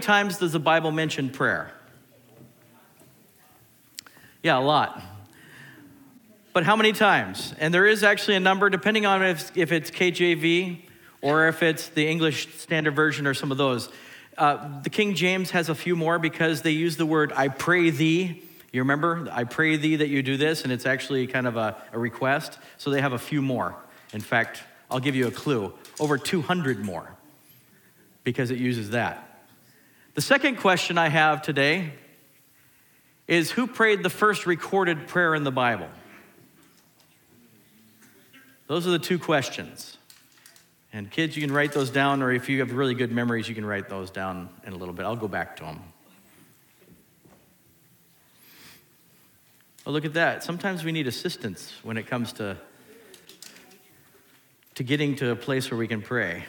times does the Bible mention prayer? Yeah, a lot. But how many times? And there is actually a number, depending on if, if it's KJV or if it's the English Standard Version or some of those. Uh, the King James has a few more because they use the word I pray thee. You remember? I pray thee that you do this, and it's actually kind of a, a request. So they have a few more. In fact, I'll give you a clue over 200 more because it uses that. The second question I have today is who prayed the first recorded prayer in the Bible? Those are the two questions. And kids, you can write those down, or if you have really good memories, you can write those down in a little bit. I'll go back to them. Oh, look at that. Sometimes we need assistance when it comes to, to getting to a place where we can pray.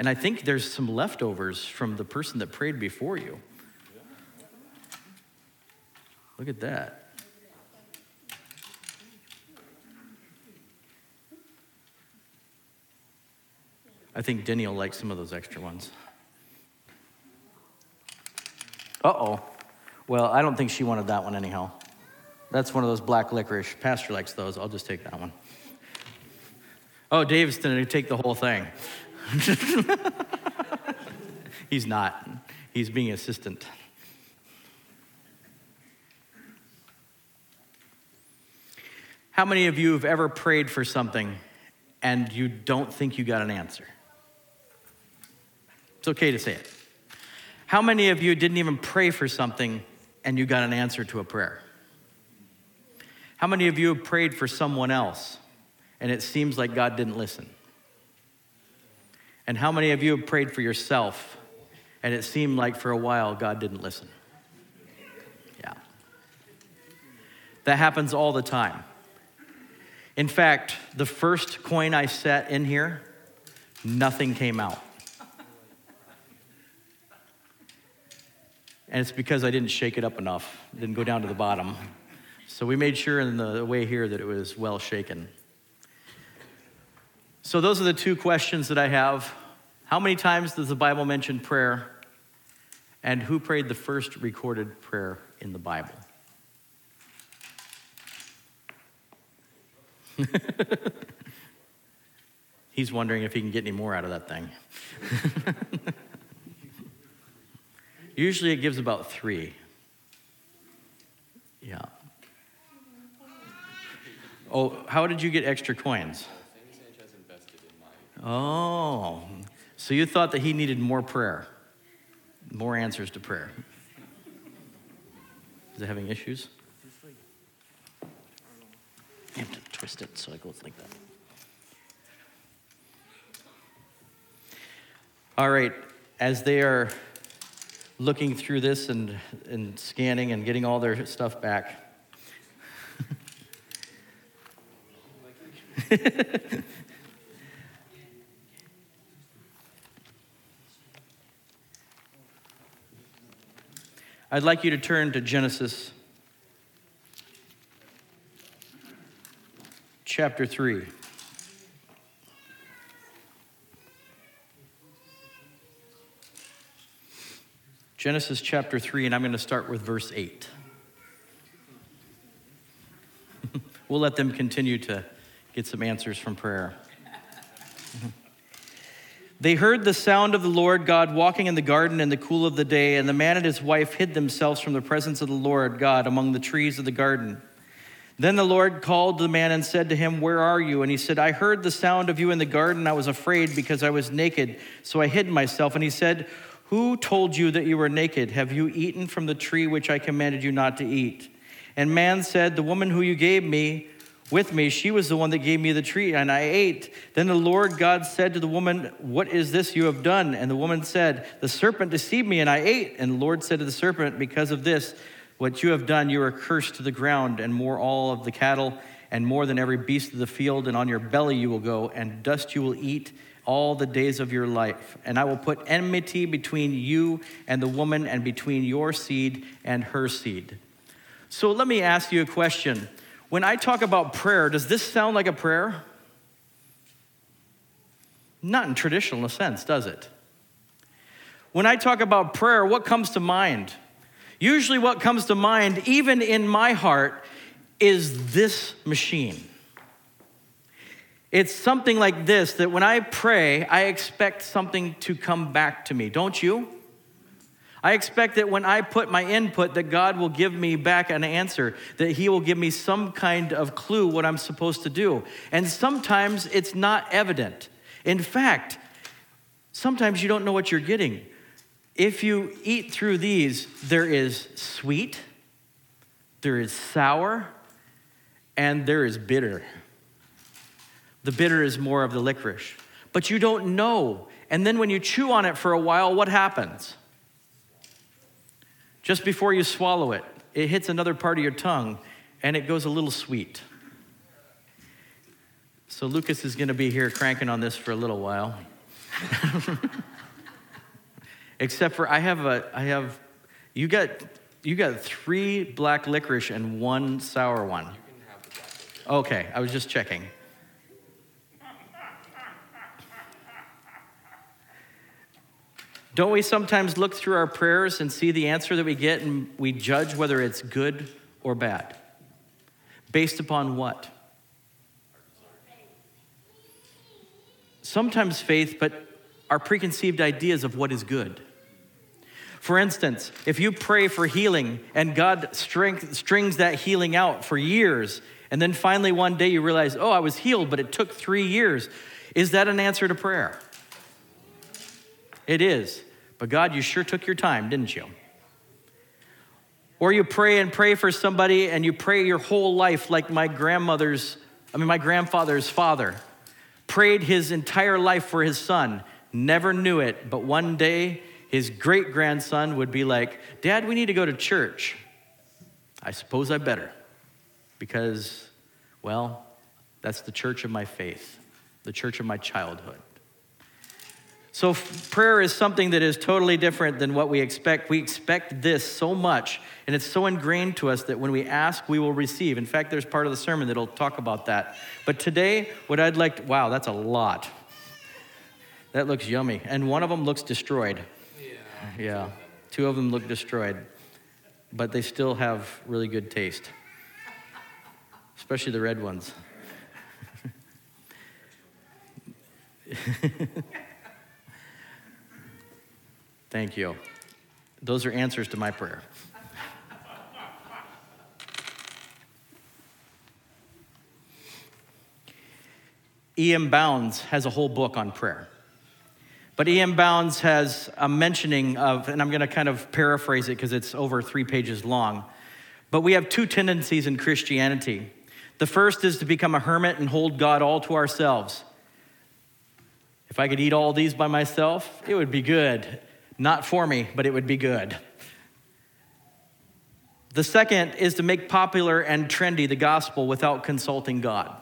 And I think there's some leftovers from the person that prayed before you. Look at that. I think Denny will like some of those extra ones. Uh oh. Well, I don't think she wanted that one anyhow. That's one of those black licorice. Pastor likes those. I'll just take that one. Oh, Dave's going to take the whole thing. He's not. He's being assistant. How many of you have ever prayed for something and you don't think you got an answer? It's okay to say it. How many of you didn't even pray for something and you got an answer to a prayer? How many of you have prayed for someone else and it seems like God didn't listen? And how many of you have prayed for yourself and it seemed like for a while God didn't listen? Yeah. That happens all the time. In fact, the first coin I set in here, nothing came out. And it's because I didn't shake it up enough, it didn't go down to the bottom. So we made sure in the way here that it was well shaken. So those are the two questions that I have. How many times does the Bible mention prayer? And who prayed the first recorded prayer in the Bible? He's wondering if he can get any more out of that thing. Usually it gives about three. Yeah. Oh, how did you get extra coins? Oh, so you thought that he needed more prayer, more answers to prayer. Is it having issues? You have to twist it so it goes like that. All right, as they are looking through this and, and scanning and getting all their stuff back. I'd like you to turn to Genesis chapter 3. Genesis chapter 3, and I'm going to start with verse 8. we'll let them continue to get some answers from prayer. They heard the sound of the Lord God walking in the garden in the cool of the day, and the man and his wife hid themselves from the presence of the Lord God among the trees of the garden. Then the Lord called the man and said to him, Where are you? And he said, I heard the sound of you in the garden. I was afraid because I was naked, so I hid myself. And he said, who told you that you were naked? Have you eaten from the tree which I commanded you not to eat? And man said, The woman who you gave me with me, she was the one that gave me the tree, and I ate. Then the Lord God said to the woman, What is this you have done? And the woman said, The serpent deceived me, and I ate. And the Lord said to the serpent, Because of this, what you have done, you are cursed to the ground, and more all of the cattle, and more than every beast of the field, and on your belly you will go, and dust you will eat all the days of your life. And I will put enmity between you and the woman, and between your seed and her seed. So let me ask you a question. When I talk about prayer, does this sound like a prayer? Not in traditional sense, does it? When I talk about prayer, what comes to mind? Usually, what comes to mind, even in my heart, is this machine. It's something like this that when I pray, I expect something to come back to me, don't you? I expect that when I put my input that God will give me back an answer, that he will give me some kind of clue what I'm supposed to do. And sometimes it's not evident. In fact, sometimes you don't know what you're getting. If you eat through these, there is sweet, there is sour, and there is bitter. The bitter is more of the licorice. But you don't know. And then when you chew on it for a while, what happens? Just before you swallow it, it hits another part of your tongue and it goes a little sweet. So Lucas is going to be here cranking on this for a little while. Except for I have a I have you got you got three black licorice and one sour one. Okay, I was just checking. Don't we sometimes look through our prayers and see the answer that we get and we judge whether it's good or bad? Based upon what? Sometimes faith, but our preconceived ideas of what is good. For instance, if you pray for healing and God strength, strings that healing out for years, and then finally one day you realize, oh, I was healed, but it took three years, is that an answer to prayer? It is. But God, you sure took your time, didn't you? Or you pray and pray for somebody and you pray your whole life like my grandmother's, I mean, my grandfather's father prayed his entire life for his son, never knew it, but one day his great grandson would be like, Dad, we need to go to church. I suppose I better, because, well, that's the church of my faith, the church of my childhood. So, prayer is something that is totally different than what we expect. We expect this so much, and it's so ingrained to us that when we ask, we will receive. In fact, there's part of the sermon that'll talk about that. But today, what I'd like to, wow, that's a lot. That looks yummy. And one of them looks destroyed. Yeah. Yeah. Two of them look destroyed, but they still have really good taste, especially the red ones. Thank you. Those are answers to my prayer. E.M. Bounds has a whole book on prayer. But E.M. Bounds has a mentioning of, and I'm going to kind of paraphrase it because it's over three pages long. But we have two tendencies in Christianity. The first is to become a hermit and hold God all to ourselves. If I could eat all these by myself, it would be good. Not for me, but it would be good. The second is to make popular and trendy the gospel without consulting God.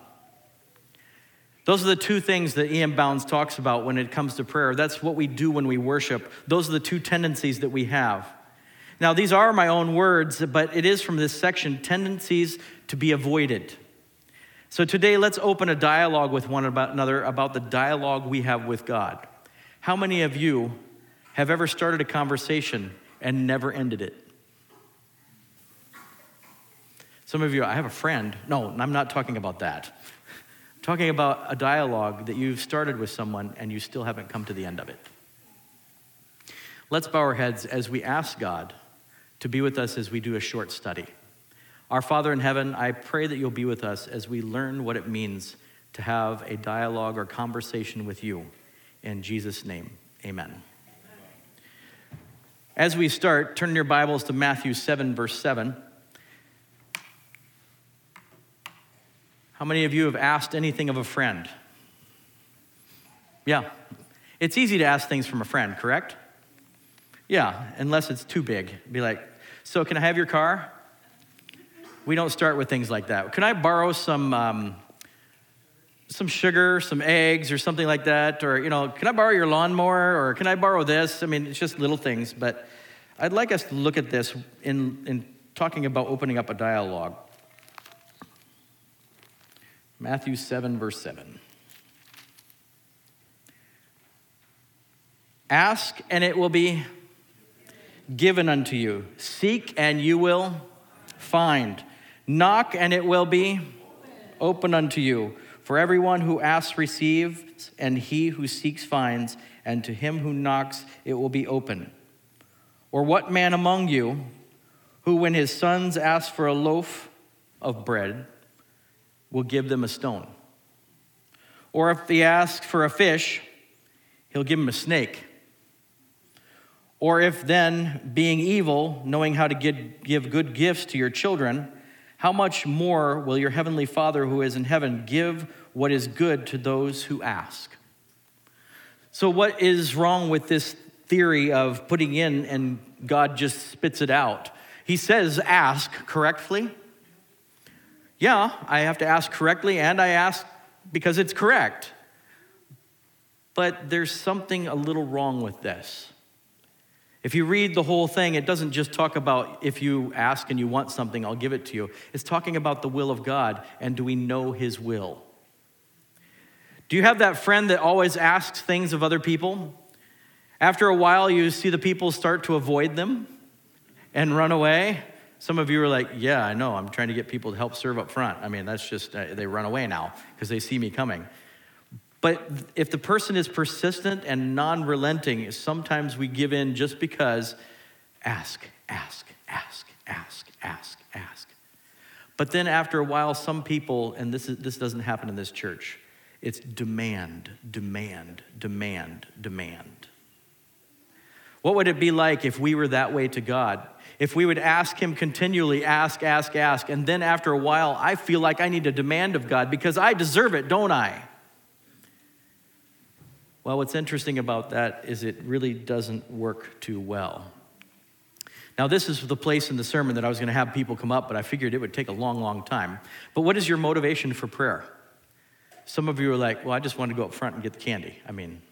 Those are the two things that E.M. Bounds talks about when it comes to prayer. That's what we do when we worship. Those are the two tendencies that we have. Now, these are my own words, but it is from this section tendencies to be avoided. So today, let's open a dialogue with one another about the dialogue we have with God. How many of you have ever started a conversation and never ended it? Some of you, I have a friend. No, I'm not talking about that. I'm talking about a dialogue that you've started with someone and you still haven't come to the end of it. Let's bow our heads as we ask God to be with us as we do a short study. Our Father in heaven, I pray that you'll be with us as we learn what it means to have a dialogue or conversation with you. In Jesus' name, amen. As we start, turn your Bibles to Matthew 7, verse 7. How many of you have asked anything of a friend? Yeah. It's easy to ask things from a friend, correct? Yeah, unless it's too big. Be like, so can I have your car? We don't start with things like that. Can I borrow some um, some sugar, some eggs, or something like that? Or, you know, can I borrow your lawnmower? Or can I borrow this? I mean, it's just little things, but I'd like us to look at this in, in talking about opening up a dialogue. Matthew 7, verse 7. Ask, and it will be given unto you. Seek, and you will find. Knock, and it will be open unto you. For everyone who asks receives, and he who seeks finds, and to him who knocks it will be open. Or what man among you, who when his sons ask for a loaf of bread, will give them a stone? Or if he asks for a fish, he'll give him a snake. Or if then, being evil, knowing how to give good gifts to your children, how much more will your heavenly Father who is in heaven give what is good to those who ask? So, what is wrong with this theory of putting in and God just spits it out? He says, ask correctly. Yeah, I have to ask correctly, and I ask because it's correct. But there's something a little wrong with this. If you read the whole thing, it doesn't just talk about if you ask and you want something, I'll give it to you. It's talking about the will of God and do we know His will? Do you have that friend that always asks things of other people? After a while, you see the people start to avoid them and run away. Some of you are like, Yeah, I know. I'm trying to get people to help serve up front. I mean, that's just, uh, they run away now because they see me coming. But if the person is persistent and non relenting, sometimes we give in just because ask, ask, ask, ask, ask, ask. But then after a while, some people, and this, is, this doesn't happen in this church, it's demand, demand, demand, demand. What would it be like if we were that way to God? If we would ask Him continually, ask, ask, ask, and then after a while, I feel like I need a demand of God because I deserve it, don't I? Well, what's interesting about that is it really doesn't work too well. Now, this is the place in the sermon that I was going to have people come up, but I figured it would take a long, long time. But what is your motivation for prayer? Some of you are like, well, I just want to go up front and get the candy. I mean,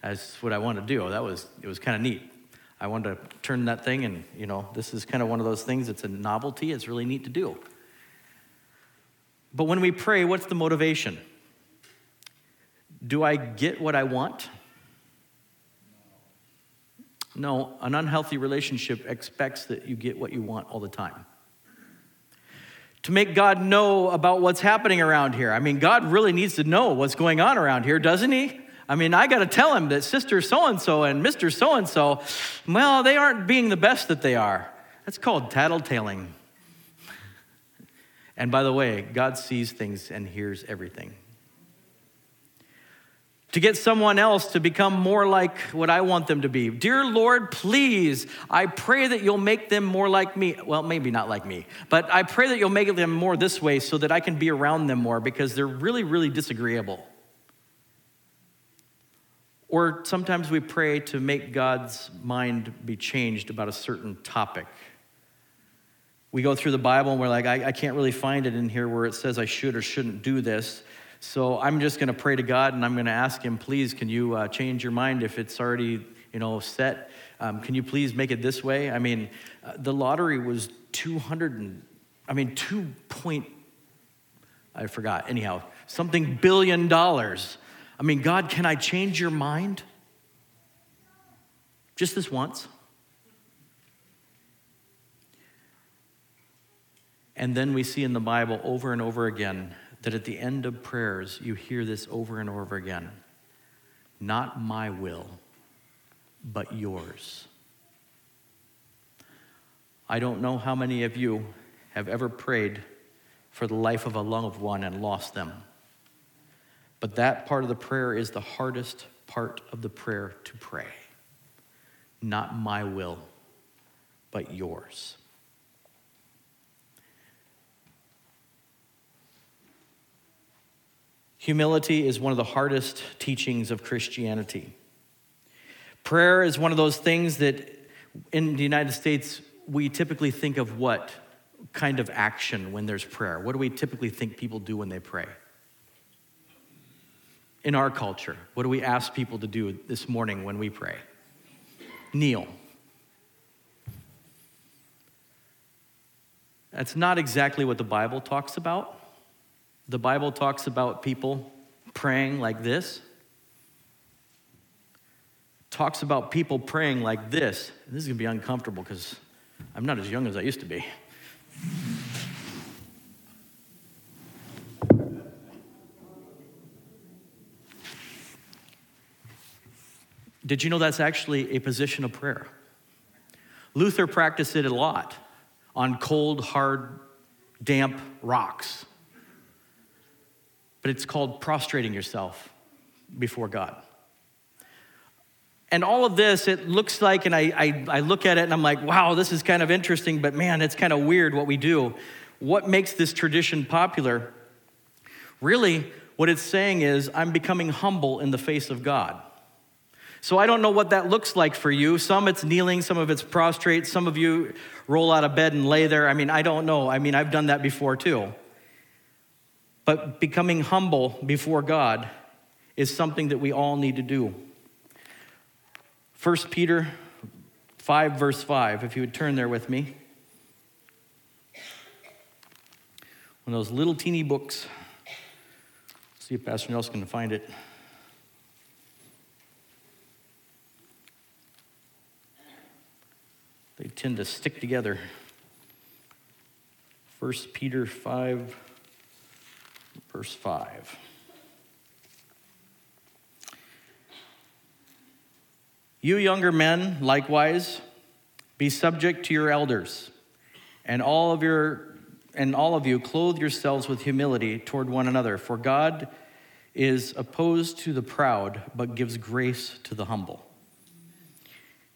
that's what I want to do. That was, it was kind of neat. I wanted to turn that thing, and, you know, this is kind of one of those things. It's a novelty. It's really neat to do. But when we pray, what's the motivation? Do I get what I want? No, an unhealthy relationship expects that you get what you want all the time. To make God know about what's happening around here. I mean, God really needs to know what's going on around here, doesn't He? I mean, I got to tell Him that Sister so and so and Mr. so and so, well, they aren't being the best that they are. That's called tattletaling. And by the way, God sees things and hears everything to get someone else to become more like what I want them to be. Dear Lord, please, I pray that you'll make them more like me. Well, maybe not like me, but I pray that you'll make them more this way so that I can be around them more because they're really, really disagreeable. Or sometimes we pray to make God's mind be changed about a certain topic. We go through the Bible and we're like, I, I can't really find it in here where it says I should or shouldn't do this. So I'm just going to pray to God and I'm going to ask Him, please, can you uh, change your mind if it's already, you know, set? Um, can you please make it this way? I mean, uh, the lottery was 200 and, I mean, 2 point, I forgot, anyhow, something billion dollars. I mean, God, can I change your mind? Just this once. And then we see in the Bible over and over again that at the end of prayers, you hear this over and over again Not my will, but yours. I don't know how many of you have ever prayed for the life of a loved one and lost them. But that part of the prayer is the hardest part of the prayer to pray. Not my will, but yours. Humility is one of the hardest teachings of Christianity. Prayer is one of those things that in the United States, we typically think of what kind of action when there's prayer? What do we typically think people do when they pray? In our culture, what do we ask people to do this morning when we pray? Kneel. That's not exactly what the Bible talks about. The Bible talks about people praying like this talks about people praying like this. This is going to be uncomfortable because I'm not as young as I used to be. Did you know that's actually a position of prayer? Luther practiced it a lot on cold, hard, damp rocks. But it's called prostrating yourself before God. And all of this, it looks like, and I, I, I, look at it and I'm like, wow, this is kind of interesting, but man, it's kind of weird what we do. What makes this tradition popular? Really, what it's saying is, I'm becoming humble in the face of God. So I don't know what that looks like for you. Some it's kneeling, some of it's prostrate, some of you roll out of bed and lay there. I mean, I don't know. I mean, I've done that before too. But becoming humble before God is something that we all need to do. 1 Peter 5, verse 5, if you would turn there with me. One of those little teeny books. See if Pastor Nelson can find it. They tend to stick together. 1 Peter 5, verse 5. You younger men, likewise, be subject to your elders, and all of your and all of you clothe yourselves with humility toward one another, for God is opposed to the proud, but gives grace to the humble.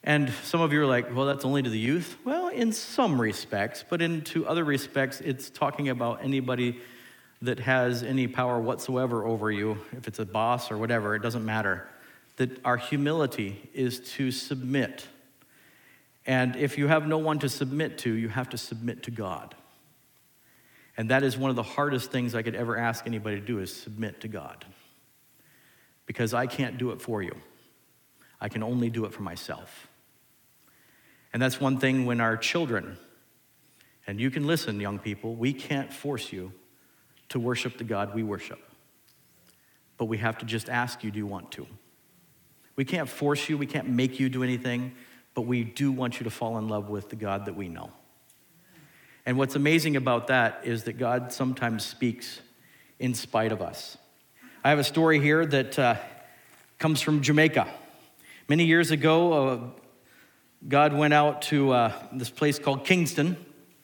And some of you are like, well, that's only to the youth. Well, in some respects, but in to other respects, it's talking about anybody that has any power whatsoever over you, if it's a boss or whatever, it doesn't matter that our humility is to submit. And if you have no one to submit to, you have to submit to God. And that is one of the hardest things I could ever ask anybody to do is submit to God. Because I can't do it for you. I can only do it for myself. And that's one thing when our children, and you can listen, young people, we can't force you to worship the God we worship. But we have to just ask you, do you want to? We can't force you, we can't make you do anything, but we do want you to fall in love with the God that we know. And what's amazing about that is that God sometimes speaks in spite of us. I have a story here that uh, comes from Jamaica. Many years ago, uh, God went out to uh, this place called Kingston.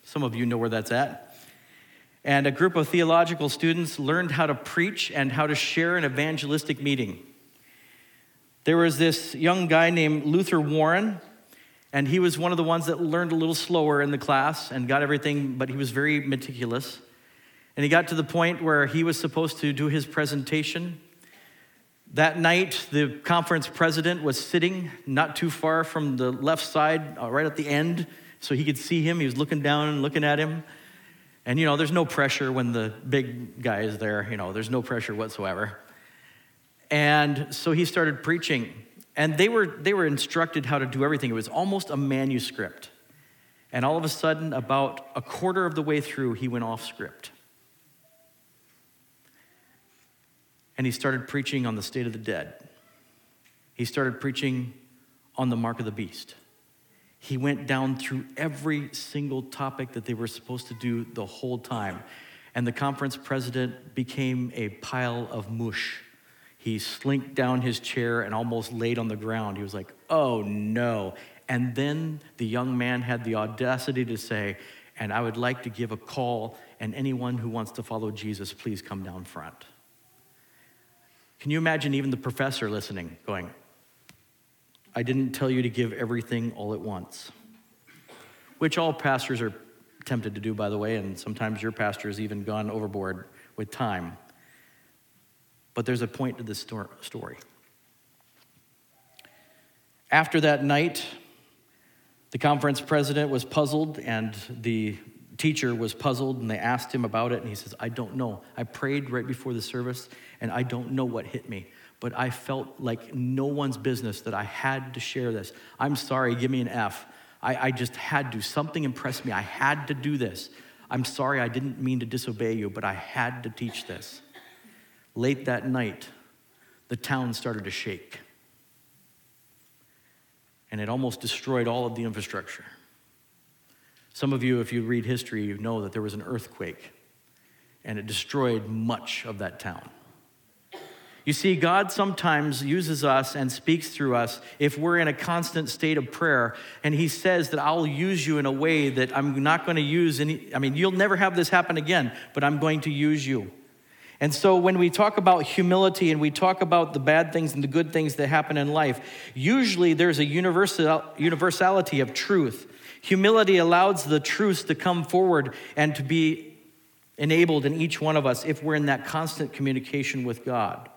Some of you know where that's at. And a group of theological students learned how to preach and how to share an evangelistic meeting. There was this young guy named Luther Warren, and he was one of the ones that learned a little slower in the class and got everything, but he was very meticulous. And he got to the point where he was supposed to do his presentation. That night, the conference president was sitting not too far from the left side, uh, right at the end, so he could see him. He was looking down and looking at him. And you know, there's no pressure when the big guy is there, you know, there's no pressure whatsoever. And so he started preaching. And they were, they were instructed how to do everything. It was almost a manuscript. And all of a sudden, about a quarter of the way through, he went off script. And he started preaching on the state of the dead. He started preaching on the mark of the beast. He went down through every single topic that they were supposed to do the whole time. And the conference president became a pile of mush he slinked down his chair and almost laid on the ground. He was like, oh no. And then the young man had the audacity to say, and I would like to give a call, and anyone who wants to follow Jesus, please come down front. Can you imagine even the professor listening, going, I didn't tell you to give everything all at once? Which all pastors are tempted to do, by the way, and sometimes your pastor has even gone overboard with time. But there's a point to this story. After that night, the conference president was puzzled, and the teacher was puzzled, and they asked him about it, and he says, I don't know. I prayed right before the service, and I don't know what hit me, but I felt like no one's business that I had to share this. I'm sorry, give me an F. I, I just had to. Something impressed me. I had to do this. I'm sorry, I didn't mean to disobey you, but I had to teach this. Late that night, the town started to shake. and it almost destroyed all of the infrastructure. Some of you, if you read history, you know that there was an earthquake and it destroyed much of that town. You see, God sometimes uses us and speaks through us if we're in a constant state of prayer. And He says that I'll use you in a way that I'm not going to use any, I mean, you'll never have this happen again, but I'm going to use you. And so when we talk about humility and we talk about the bad things and the good things that happen in life, usually there's a universal, universality of truth. Humility allows the truth to come forward and to be enabled in each one of us if we're in that constant communication with God.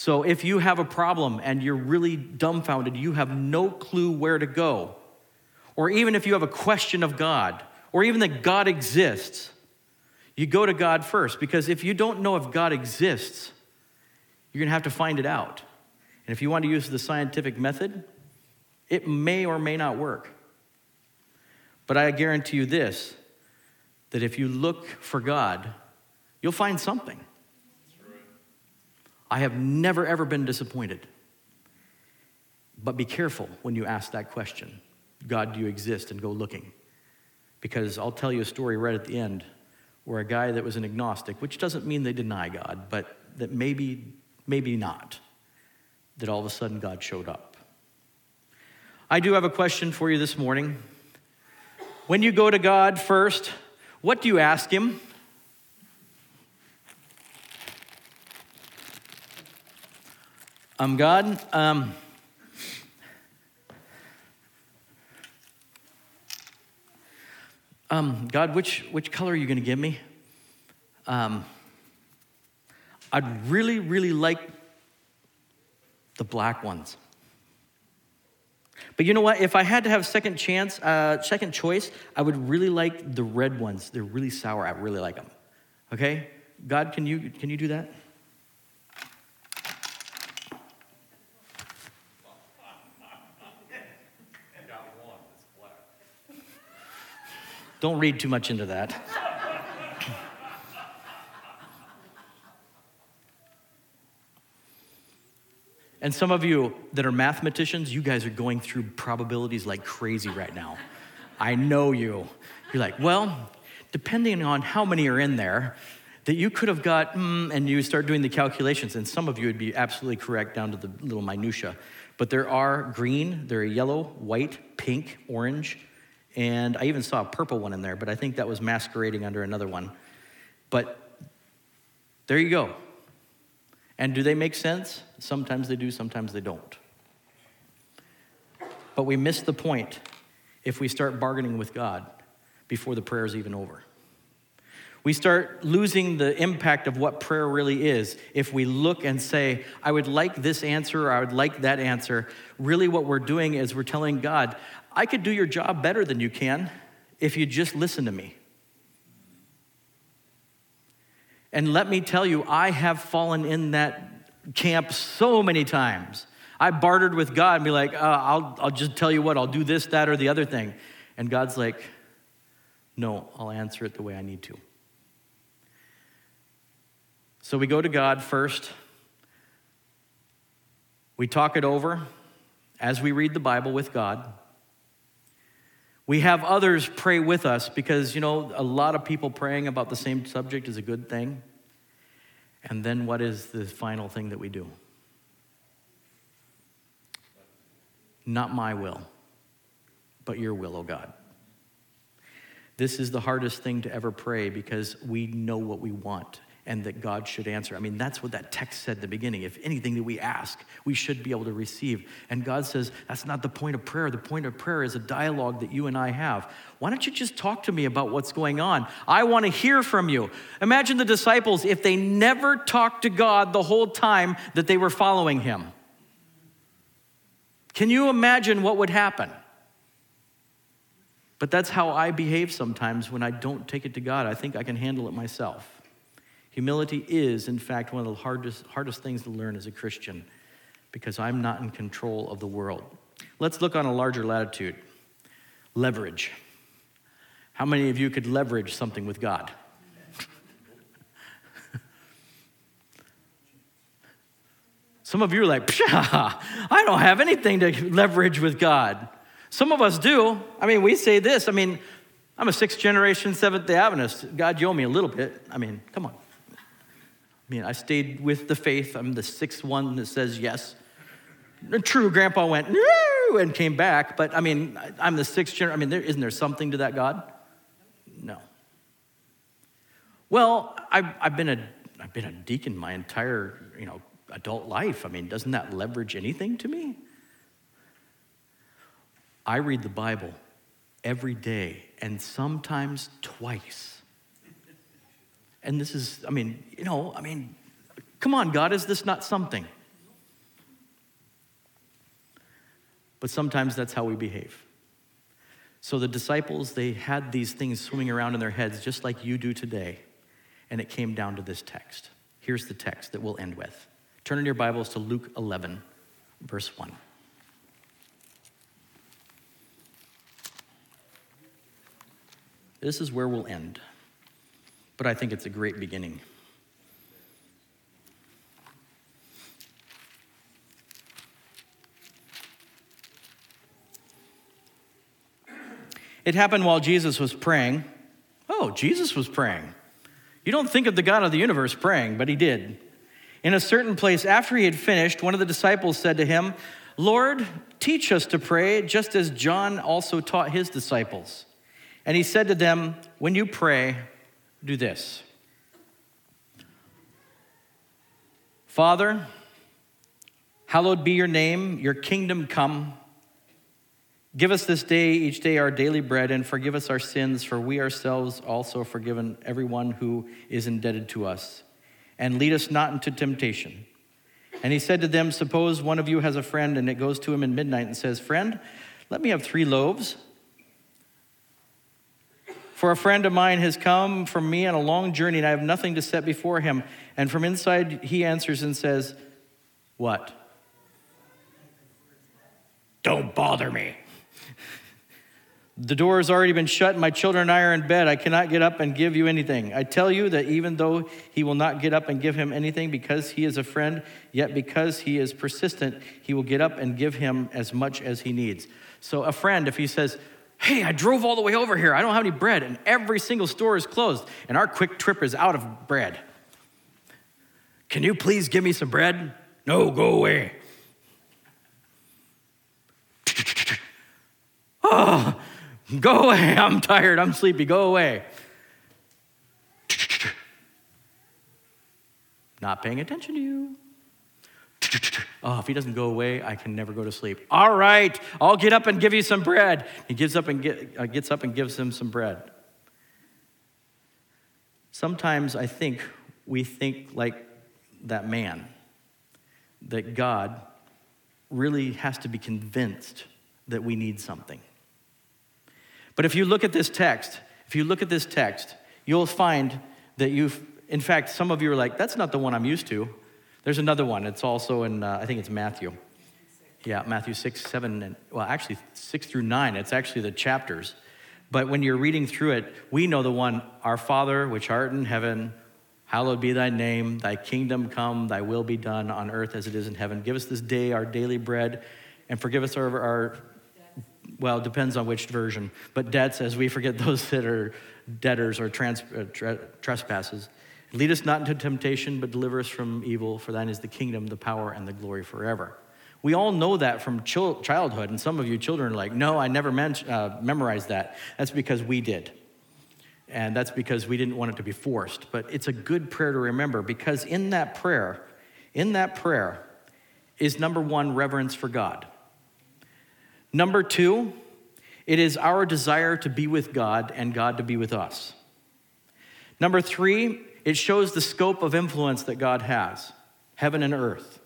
So if you have a problem and you're really dumbfounded, you have no clue where to go, or even if you have a question of God, or even that God exists, you go to God first because if you don't know if God exists, you're going to have to find it out. And if you want to use the scientific method, it may or may not work. But I guarantee you this that if you look for God, you'll find something. I have never, ever been disappointed. But be careful when you ask that question God, do you exist? And go looking. Because I'll tell you a story right at the end where a guy that was an agnostic, which doesn't mean they deny God, but that maybe, maybe not, that all of a sudden God showed up. I do have a question for you this morning. When you go to God first, what do you ask Him? Um, God, um, um, God, which, which color are you going to give me? Um, I'd really, really like the black ones. But you know what? If I had to have second chance, uh, second choice, I would really like the red ones. They're really sour. I really like them. Okay, God, can you can you do that? Don't read too much into that. and some of you that are mathematicians, you guys are going through probabilities like crazy right now. I know you. You're like, well, depending on how many are in there, that you could have got, mm, and you start doing the calculations, and some of you would be absolutely correct down to the little minutia. But there are green, there are yellow, white, pink, orange, and I even saw a purple one in there, but I think that was masquerading under another one. But there you go. And do they make sense? Sometimes they do, sometimes they don't. But we miss the point if we start bargaining with God before the prayer is even over. We start losing the impact of what prayer really is if we look and say, I would like this answer or I would like that answer. Really, what we're doing is we're telling God, I could do your job better than you can if you just listen to me. And let me tell you, I have fallen in that camp so many times. I bartered with God and be like, uh, I'll, I'll just tell you what, I'll do this, that, or the other thing. And God's like, no, I'll answer it the way I need to. So we go to God first. We talk it over as we read the Bible with God. We have others pray with us because, you know, a lot of people praying about the same subject is a good thing. And then what is the final thing that we do? Not my will, but your will, O oh God. This is the hardest thing to ever pray because we know what we want and that God should answer. I mean, that's what that text said at the beginning. If anything that we ask, we should be able to receive. And God says, that's not the point of prayer. The point of prayer is a dialogue that you and I have. Why don't you just talk to me about what's going on? I want to hear from you. Imagine the disciples if they never talked to God the whole time that they were following him. Can you imagine what would happen? But that's how I behave sometimes when I don't take it to God. I think I can handle it myself. Humility is, in fact, one of the hardest, hardest things to learn as a Christian because I'm not in control of the world. Let's look on a larger latitude leverage. How many of you could leverage something with God? Some of you are like, Pshaw, I don't have anything to leverage with God. Some of us do. I mean, we say this. I mean, I'm a sixth generation Seventh day Adventist. God, you owe me a little bit. I mean, come on. I mean, I stayed with the faith. I'm the sixth one that says yes. True, Grandpa went, and came back. But I mean, I'm the sixth generation. I mean, there, isn't there something to that God? No. Well, I've, I've, been a, I've been a deacon my entire, you know, adult life. I mean, doesn't that leverage anything to me? I read the Bible every day and sometimes twice. And this is, I mean, you know, I mean, come on, God, is this not something? But sometimes that's how we behave. So the disciples, they had these things swimming around in their heads just like you do today. And it came down to this text. Here's the text that we'll end with. Turn in your Bibles to Luke 11, verse 1. This is where we'll end, but I think it's a great beginning. It happened while Jesus was praying. Oh, Jesus was praying. You don't think of the God of the universe praying, but he did. In a certain place, after he had finished, one of the disciples said to him, Lord, teach us to pray, just as John also taught his disciples. And he said to them, When you pray, do this Father, hallowed be your name, your kingdom come. Give us this day, each day, our daily bread, and forgive us our sins, for we ourselves also forgiven everyone who is indebted to us. And lead us not into temptation. And he said to them, Suppose one of you has a friend, and it goes to him in midnight and says, Friend, let me have three loaves for a friend of mine has come from me on a long journey, and I have nothing to set before him. And from inside, he answers and says, What? Don't bother me. The door has already been shut, and my children and I are in bed. I cannot get up and give you anything. I tell you that even though he will not get up and give him anything because he is a friend, yet because he is persistent, he will get up and give him as much as he needs. So, a friend, if he says, Hey, I drove all the way over here. I don't have any bread, and every single store is closed, and our QuikTrip is out of bread. Can you please give me some bread? No, go away. Oh, go away. I'm tired. I'm sleepy. Go away. Not paying attention to you. Oh, if he doesn't go away, I can never go to sleep. All right, I'll get up and give you some bread. He gives up and get, uh, gets up and gives him some bread. Sometimes I think we think like that man, that God really has to be convinced that we need something. But if you look at this text, if you look at this text, you'll find that you've, in fact, some of you are like, that's not the one I'm used to. There's another one. It's also in, uh, I think it's Matthew. Yeah, Matthew 6, 7, and well, actually 6 through 9. It's actually the chapters. But when you're reading through it, we know the one, Our Father, which art in heaven, hallowed be thy name, thy kingdom come, thy will be done on earth as it is in heaven. Give us this day our daily bread, and forgive us our, our well, it depends on which version, but debts as we forget those that are debtors or trans, uh, tra- trespasses Lead us not into temptation, but deliver us from evil, for thine is the kingdom, the power, and the glory forever. We all know that from childhood, and some of you children are like, no, I never uh, memorized that. That's because we did. And that's because we didn't want it to be forced. But it's a good prayer to remember because in that prayer, in that prayer is number one, reverence for God. Number two, it is our desire to be with God and God to be with us. Number three, it shows the scope of influence that God has heaven and earth.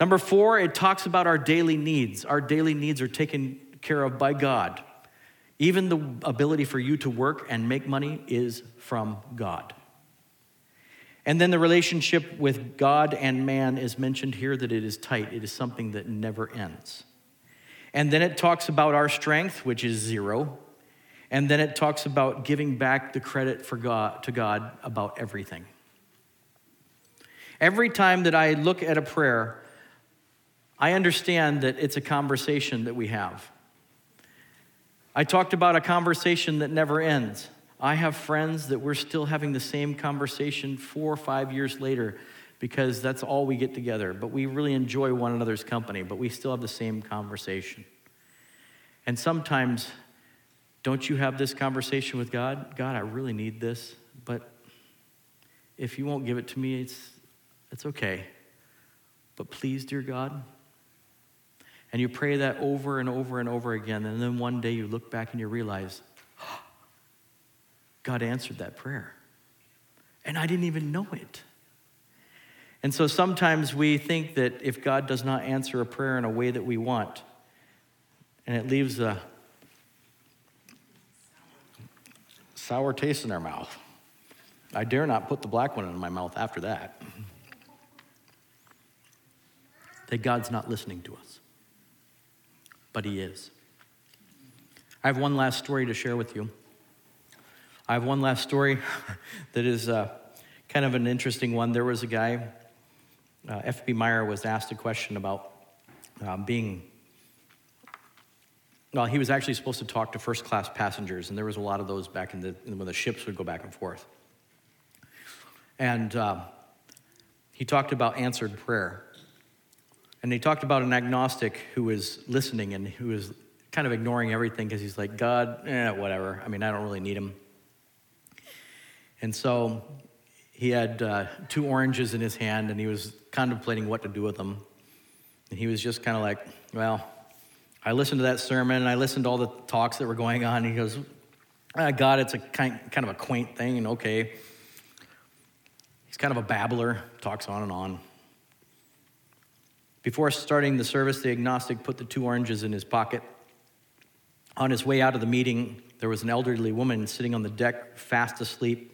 Number four, it talks about our daily needs. Our daily needs are taken care of by God. Even the ability for you to work and make money is from God. And then the relationship with God and man is mentioned here that it is tight, it is something that never ends. And then it talks about our strength, which is zero, and then it talks about giving back the credit for God, to God about everything. Every time that I look at a prayer, I understand that it's a conversation that we have. I talked about a conversation that never ends. I have friends that we're still having the same conversation four or five years later because that's all we get together. But we really enjoy one another's company, but we still have the same conversation. And sometimes, don't you have this conversation with God? God, I really need this, but if you won't give it to me, it's, it's okay. But please, dear God, and you pray that over and over and over again. And then one day you look back and you realize, God answered that prayer. And I didn't even know it. And so sometimes we think that if God does not answer a prayer in a way that we want, and it leaves a sour taste in our mouth, I dare not put the black one in my mouth after that, that God's not listening to us but he is. I have one last story to share with you. I have one last story that is uh, kind of an interesting one. There was a guy, uh, F.B. Meyer was asked a question about uh, being, well, he was actually supposed to talk to first class passengers, and there was a lot of those back in the, when the ships would go back and forth. And uh, he talked about answered prayer. And he talked about an agnostic who was listening and who was kind of ignoring everything because he's like, God, eh, whatever. I mean, I don't really need him. And so he had uh, two oranges in his hand and he was contemplating what to do with them. And he was just kind of like, well, I listened to that sermon and I listened to all the talks that were going on. And he goes, ah, God, it's a kind, kind of a quaint thing, and okay. He's kind of a babbler, talks on and on. Before starting the service, the agnostic put the two oranges in his pocket. On his way out of the meeting, there was an elderly woman sitting on the deck, fast asleep.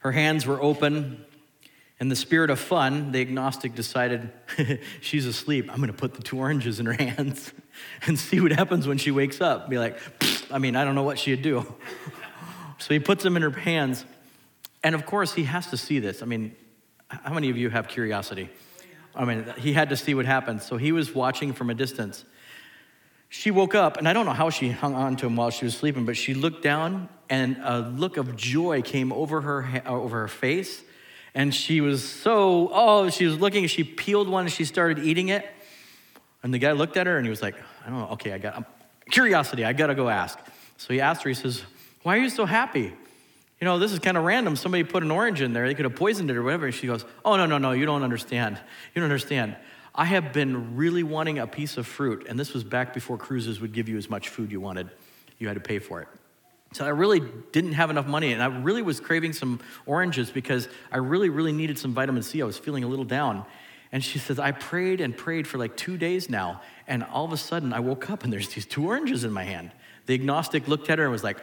Her hands were open. In the spirit of fun, the agnostic decided, she's asleep. I'm going to put the two oranges in her hands and see what happens when she wakes up. Be like, I mean, I don't know what she'd do. so he puts them in her hands. And of course, he has to see this. I mean, how many of you have curiosity? I mean, he had to see what happened. So he was watching from a distance. She woke up, and I don't know how she hung on to him while she was sleeping, but she looked down, and a look of joy came over her, over her face. And she was so, oh, she was looking, she peeled one and she started eating it. And the guy looked at her and he was like, I don't know, okay, I got I'm, curiosity, I gotta go ask. So he asked her, he says, Why are you so happy? you know, this is kind of random. Somebody put an orange in there. They could have poisoned it or whatever. And she goes, oh, no, no, no, you don't understand. You don't understand. I have been really wanting a piece of fruit. And this was back before cruises would give you as much food you wanted. You had to pay for it. So I really didn't have enough money. And I really was craving some oranges because I really, really needed some vitamin C. I was feeling a little down. And she says, I prayed and prayed for like two days now. And all of a sudden, I woke up and there's these two oranges in my hand. The agnostic looked at her and was like,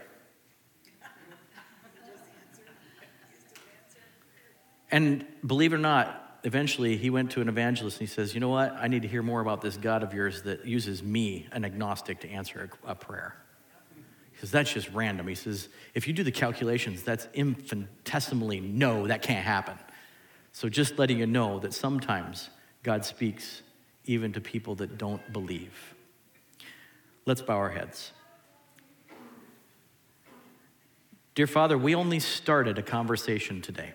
And believe it or not, eventually he went to an evangelist and he says, You know what? I need to hear more about this God of yours that uses me, an agnostic, to answer a, prayer. Says, That's just random. He says, If you do the calculations, that's infinitesimally no, that can't happen. So just letting you know that sometimes God speaks even to people that don't believe. Let's bow our heads. Dear Father, we only started a conversation today.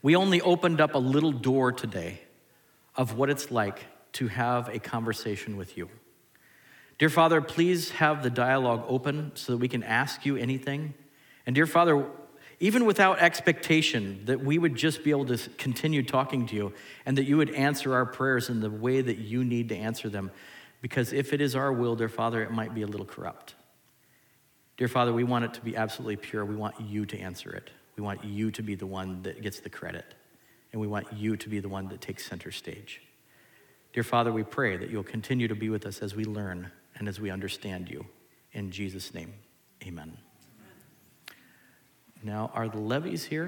We only opened up a little door today of what it's like to have a conversation with you. Dear Father, please have the dialogue open so that we can ask you anything. And dear Father, even without expectation, that we would just be able to continue talking to you and that you would answer our prayers in the way that you need to answer them. Because if it is our will, dear Father, it might be a little corrupt. Dear Father, we want it to be absolutely pure. We want you to answer it. We want you to be the one that gets the credit, and we want you to be the one that takes center stage. Dear Father, we pray that you'll continue to be with us as we learn and as we understand you. In Jesus' name, amen. Now, are the levies here?